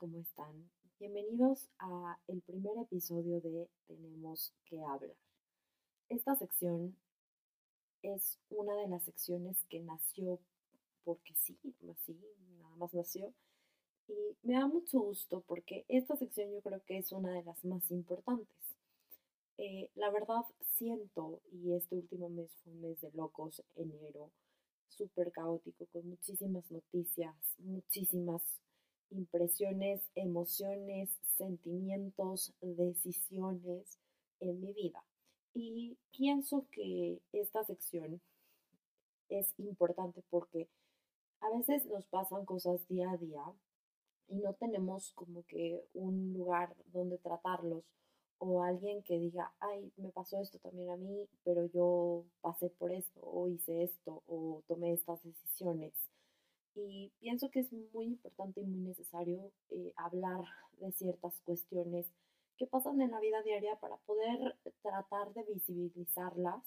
¿cómo están? Bienvenidos a el primer episodio de Tenemos que hablar. Esta sección es una de las secciones que nació porque sí, así, nada más nació. Y me da mucho gusto porque esta sección yo creo que es una de las más importantes. Eh, la verdad siento, y este último mes fue un mes de locos, enero, súper caótico, con muchísimas noticias, muchísimas impresiones, emociones, sentimientos, decisiones en mi vida. Y pienso que esta sección es importante porque a veces nos pasan cosas día a día y no tenemos como que un lugar donde tratarlos o alguien que diga, ay, me pasó esto también a mí, pero yo pasé por esto o hice esto o tomé estas decisiones. Y pienso que es muy importante y muy necesario eh, hablar de ciertas cuestiones que pasan en la vida diaria para poder tratar de visibilizarlas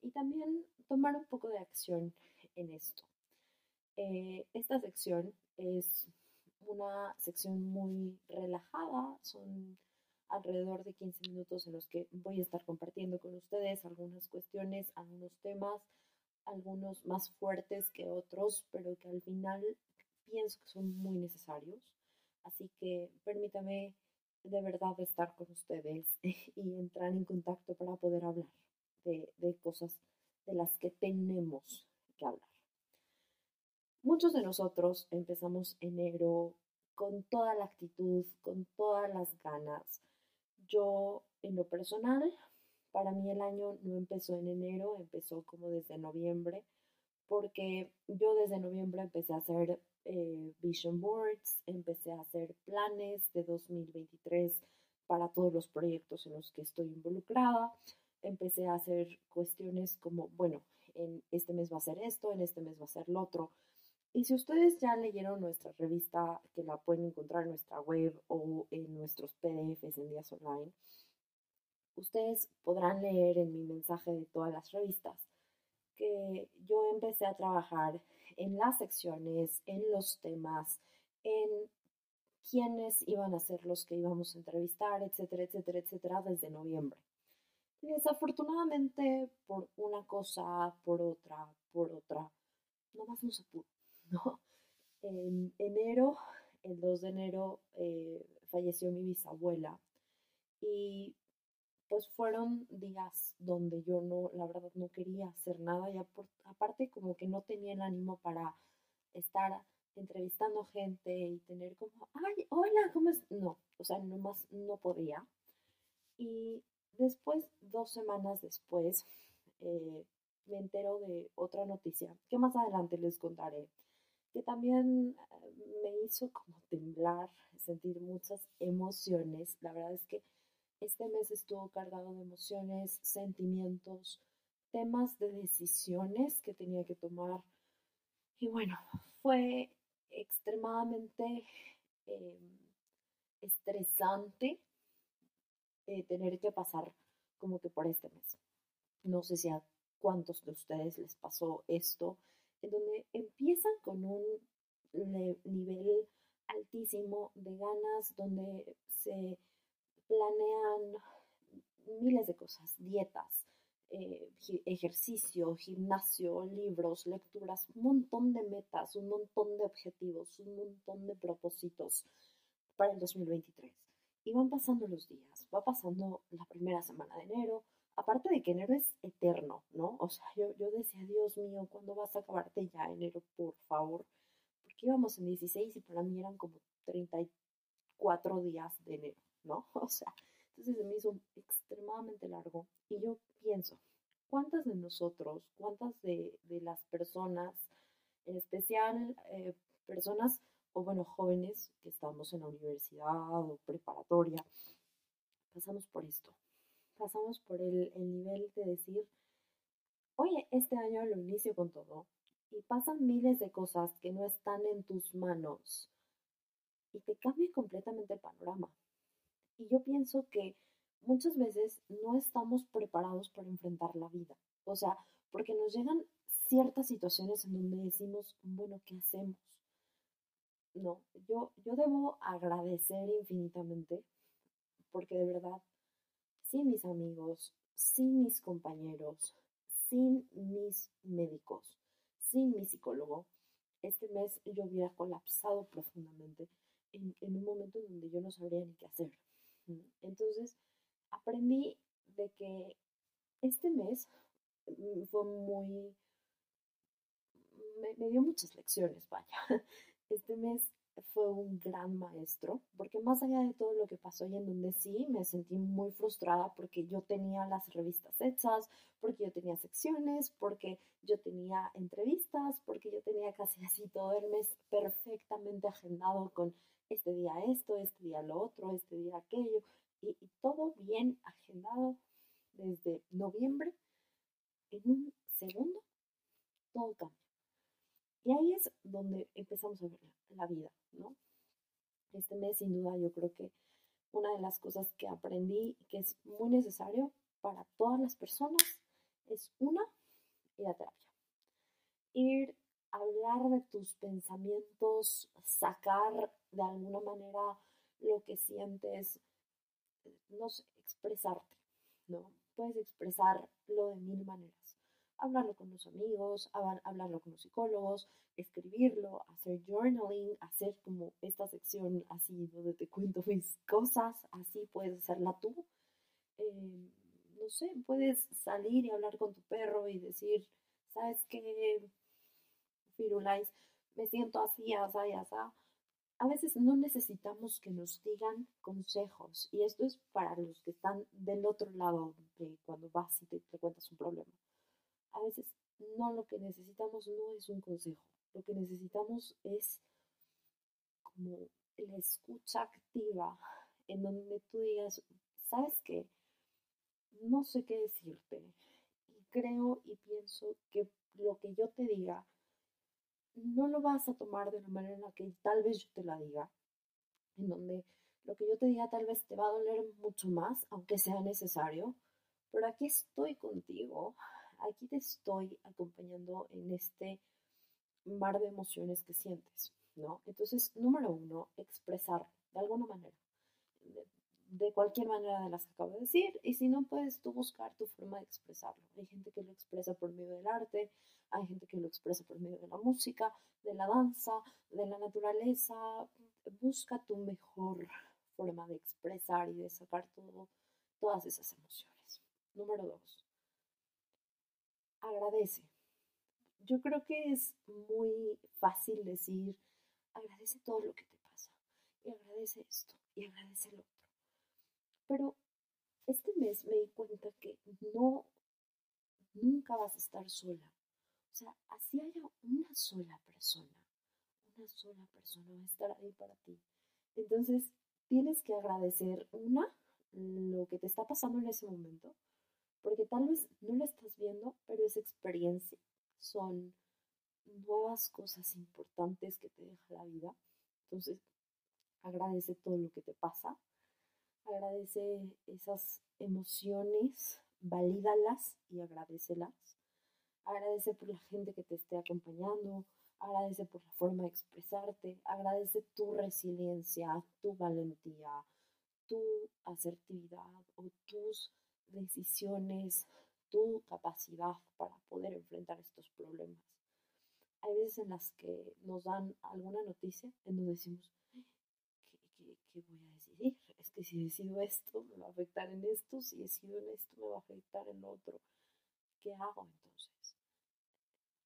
y también tomar un poco de acción en esto. Eh, esta sección es una sección muy relajada, son alrededor de 15 minutos en los que voy a estar compartiendo con ustedes algunas cuestiones, algunos temas, algunos más fuertes que otros, pero que al final pienso que son muy necesarios. Así que permítame de verdad estar con ustedes y entrar en contacto para poder hablar de, de cosas de las que tenemos que hablar. Muchos de nosotros empezamos enero con toda la actitud, con todas las ganas, yo, en lo personal, para mí el año no empezó en enero, empezó como desde noviembre, porque yo desde noviembre empecé a hacer eh, vision boards, empecé a hacer planes de 2023 para todos los proyectos en los que estoy involucrada, empecé a hacer cuestiones como, bueno, en este mes va a ser esto, en este mes va a ser lo otro. Y si ustedes ya leyeron nuestra revista, que la pueden encontrar en nuestra web o en nuestros PDFs en días online, ustedes podrán leer en mi mensaje de todas las revistas que yo empecé a trabajar en las secciones, en los temas, en quiénes iban a ser los que íbamos a entrevistar, etcétera, etcétera, etcétera, desde noviembre. desafortunadamente, por una cosa, por otra, por otra, nomás no se pudo. ¿no? En enero, el 2 de enero, eh, falleció mi bisabuela y pues fueron días donde yo no, la verdad, no quería hacer nada y aparte como que no tenía el ánimo para estar entrevistando gente y tener como, ay, hola, ¿cómo es? No, o sea, nomás no podía. Y después, dos semanas después, eh, me entero de otra noticia que más adelante les contaré que también eh, me hizo como temblar, sentir muchas emociones. La verdad es que este mes estuvo cargado de emociones, sentimientos, temas de decisiones que tenía que tomar. Y bueno, fue extremadamente em, estresante eh, tener que pasar como que por este mes. No sé si a cuántos de ustedes les pasó esto en donde empiezan con un nivel altísimo de ganas, donde se planean miles de cosas, dietas, eh, ejercicio, gimnasio, libros, lecturas, un montón de metas, un montón de objetivos, un montón de propósitos para el 2023. Y van pasando los días, va pasando la primera semana de enero, aparte de que enero es eterno, ¿no? O sea, yo, yo decía, Dios mío, ¿cuándo vas a acabarte ya enero, por favor? Porque íbamos en 16 y para mí eran como 34 días de enero, ¿no? O sea, entonces se me hizo extremadamente largo y yo pienso, ¿cuántas de nosotros, cuántas de, de las personas, en especial eh, personas o bueno, jóvenes que estamos en la universidad o preparatoria, pasamos por esto? pasamos por el, nivel de decir, oye, este año lo inicio con todo y pasan miles de cosas que no están en tus manos y te cambia completamente el panorama. Y yo pienso que muchas veces no estamos preparados para enfrentar la vida. O sea, porque nos llegan ciertas situaciones en donde decimos, bueno, ¿qué hacemos? no, yo, yo debo agradecer infinitamente porque de verdad, sin mis amigos, sin mis compañeros, sin mis médicos, sin mi psicólogo, este mes yo hubiera colapsado profundamente en, en un momento en donde yo no sabría ni qué hacer. Entonces, aprendí de que este mes mm, fue muy... Me, dio muchas lecciones, vaya. Este mes fue un gran maestro, porque más allá de todo lo que pasó y en donde sí me sentí muy frustrada porque yo tenía las revistas hechas, porque yo tenía secciones, porque yo tenía entrevistas, porque yo tenía casi así todo el mes perfectamente agendado con este día esto, este día lo otro, este día aquello, y, todo bien agendado desde noviembre, en un segundo, todo cambia. Y ahí es donde empezamos a ver la, vida, ¿no? Este mes, sin duda, yo creo que una de las cosas que aprendí que es muy necesario para todas las personas es una, ir a terapia. Ir a hablar de tus pensamientos, sacar de alguna manera lo que sientes, no sé, expresarte, ¿no? Puedes expresarlo de mil maneras. Hablarlo con los amigos, hablarlo con los psicólogos, escribirlo, hacer journaling, hacer como esta sección así donde te cuento mis cosas, así puedes hacerla tú. Eh, no sé, puedes salir y hablar con tu perro y decir, ¿sabes qué? Firulais, me siento así, así, así a veces no necesitamos que nos digan consejos y esto es para los que están del otro lado de cuando vas y te, cuentas un problema. A veces no lo que necesitamos no es un consejo, lo que necesitamos es como la escucha activa en donde tú digas, ¿sabes qué? No sé qué decirte y creo y pienso que lo que yo te diga no lo vas a tomar de la manera en la que tal vez yo te la diga, en donde lo que yo te diga tal vez te va a doler mucho más, aunque sea necesario, pero aquí estoy contigo, aquí te estoy acompañando en este mar de emociones que sientes, ¿no? Entonces, número uno, expresar de alguna manera, de cualquier manera de las que acabo de decir, y si no, puedes tú buscar tu forma de expresarlo. Hay gente que lo expresa por medio del arte, hay gente que lo expresa por medio de la música, de la danza, de la naturaleza. Busca tu mejor forma de expresar y de sacar todas esas emociones. Número dos, agradece. Yo creo que es muy fácil decir, agradece todo lo que te pasa, y agradece esto, y agradece lo otro. Pero este mes me di cuenta que no, nunca vas a estar sola. O sea, así haya una sola persona, una sola persona va a estar ahí para ti. Entonces, tienes que agradecer, una, lo que te está pasando en ese momento, porque tal vez no lo estás viendo, pero es experiencia, son nuevas cosas importantes que te deja la vida. Entonces, agradece todo lo que te pasa Agradece esas emociones, valídalas y agradecelas. Agradece por la gente que te esté acompañando, agradece por la forma de expresarte, agradece tu resiliencia, tu valentía, tu asertividad o tus decisiones, tu capacidad para poder enfrentar estos problemas. Hay veces en las que nos dan alguna noticia en donde decimos, ¿qué, qué voy a decidir? que si decido esto, me va a afectar en esto, si decido en esto, me va a afectar en otro. ¿Qué hago entonces?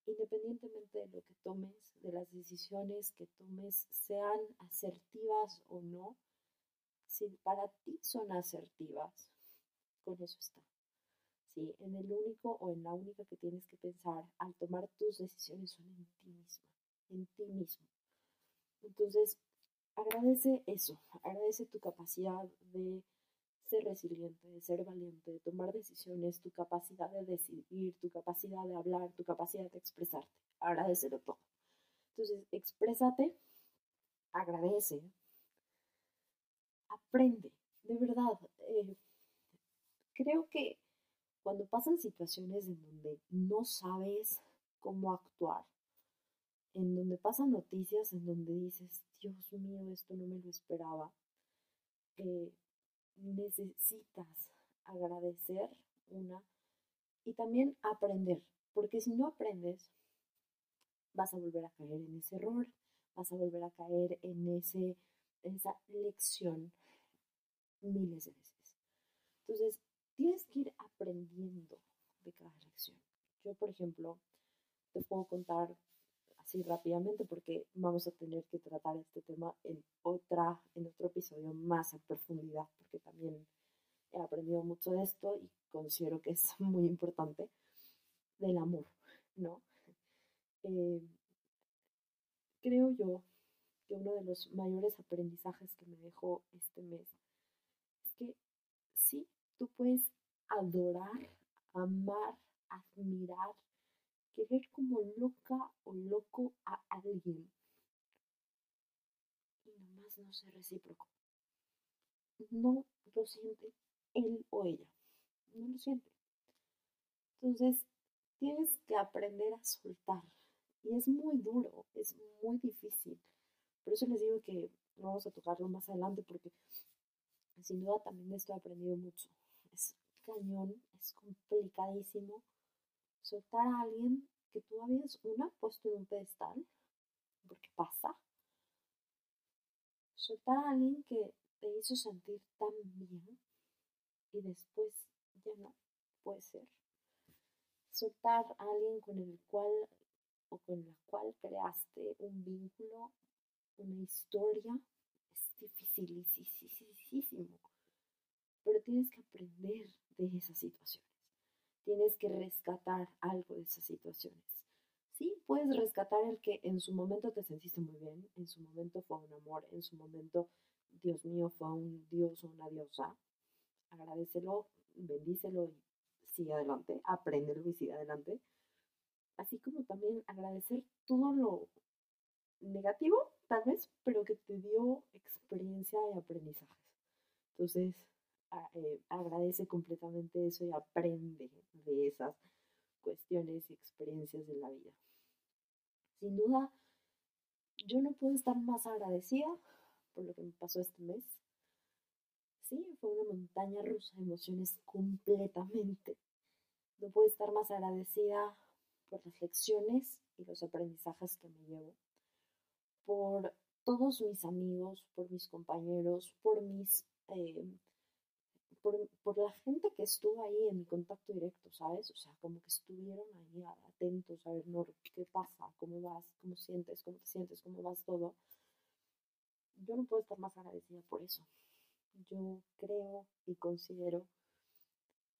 Independientemente de lo que tomes, de las decisiones que tomes, sean asertivas o no, si para ti son asertivas, con eso está. ¿Sí? En el único o en la única que tienes que pensar al tomar tus decisiones son en ti misma, en ti mismo. Entonces, agradece eso, agradece tu capacidad de ser resiliente, de ser valiente, de tomar decisiones, tu capacidad de decidir, tu capacidad de hablar, tu capacidad de expresarte. Agradecelo todo. Entonces, exprésate, agradece, aprende, de verdad. Eh, creo que cuando pasan situaciones en donde no sabes cómo actuar, en donde pasan noticias, en donde dices, Dios mío, esto no me lo esperaba, eh, necesitas agradecer una y también aprender, porque si no aprendes, vas a volver a caer en ese error, vas a volver a caer en, ese, esa lección miles de veces. Entonces, tienes que ir aprendiendo de cada lección. Yo, por ejemplo, te puedo contar así rápidamente porque vamos a tener que tratar este tema en otra en otro episodio más en profundidad porque también he aprendido mucho de esto y considero que es muy importante del amor, ¿no? Eh, creo yo que uno de los mayores aprendizajes que me dejó este mes es que sí, tú puedes adorar, amar, admirar, querer como loca o loco a alguien y nomás no ser recíproco. No lo siente él o ella. No lo siente. Entonces, tienes que aprender a soltar. Y es muy duro, es muy difícil. Por eso les digo que vamos a tocarlo más adelante porque sin duda también esto he aprendido mucho. Cañón, es complicadísimo soltar a alguien que tú habías, una, puesto en un pedestal, porque pasa. Soltar a alguien que te hizo sentir tan bien y después ya no puede ser. Soltar a alguien con el cual o con la cual creaste un vínculo, una historia, es dificilísimo. Pero tienes que aprender de esas situaciones tienes que rescatar algo de esas situaciones. Sí, puedes rescatar el que en su momento te sentiste muy bien, en su momento fue un amor, en su momento, Dios mío, fue un dios o una diosa. Agradecelo, bendícelo y sigue adelante, apréndelo y sigue adelante. Así como también agradecer todo lo negativo, tal vez, pero que te dio experiencia y aprendizajes. Entonces, eh, agradece completamente eso y aprende de esas cuestiones y experiencias de la vida. Sin duda, yo no puedo estar más agradecida por lo que me pasó este mes. Sí, fue una montaña rusa de emociones completamente. No puedo estar más agradecida por las lecciones y los aprendizajes que me llevo, por todos mis amigos, por mis compañeros, por mis eh, por, la gente que estuvo ahí en mi contacto directo, ¿sabes? O sea, como que estuvieron ahí atentos a ver, no, ¿qué pasa? ¿Cómo vas? ¿Cómo sientes? ¿Cómo te sientes? ¿Cómo vas todo? Yo no puedo estar más agradecida por eso. Yo creo y considero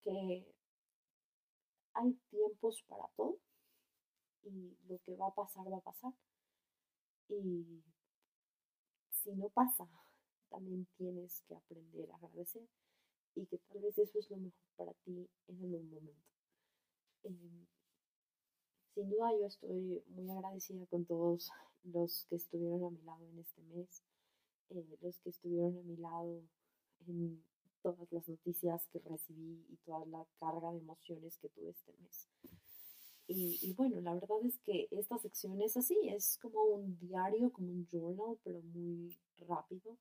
que hay tiempos para todo y lo que va a pasar va a pasar. Y si no pasa, también tienes que aprender a agradecer y que tal vez eso es lo mejor para ti en algún momento. Em, sin duda yo estoy muy agradecida con todos los que estuvieron a mi lado en este mes, eh, los que estuvieron a mi lado en todas las noticias que recibí y toda la carga de emociones que tuve este mes. Y, y, bueno, la verdad es que esta sección es así, es como un diario, como un journal, pero muy rápido,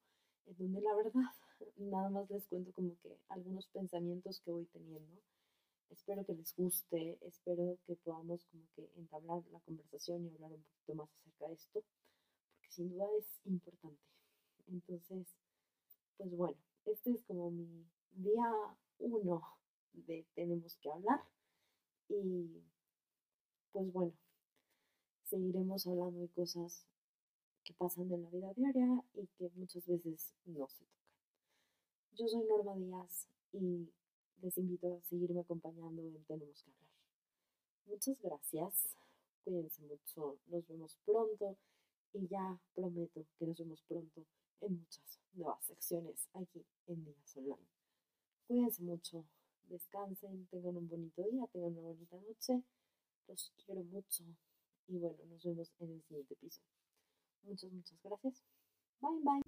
donde la verdad nada más les cuento como que algunos pensamientos que voy teniendo. Espero que les guste, espero que podamos como que entablar la conversación y hablar un poquito más acerca de esto, porque sin duda es importante. Entonces, pues bueno, este es como mi día uno de tenemos que hablar y pues bueno, seguiremos hablando de cosas que pasan en la vida diaria y que muchas veces no se tocan. Yo soy Norma Díaz y les invito a seguirme acompañando en Tenemos que hablar. Muchas gracias, cuídense mucho, nos vemos pronto y ya prometo que nos vemos pronto en muchas nuevas secciones aquí en Días Online. Cuídense mucho, descansen, tengan un bonito día, tengan una bonita noche, los quiero mucho y bueno, nos vemos en el siguiente episodio. Muchas, muchas gracias. Bye, bye.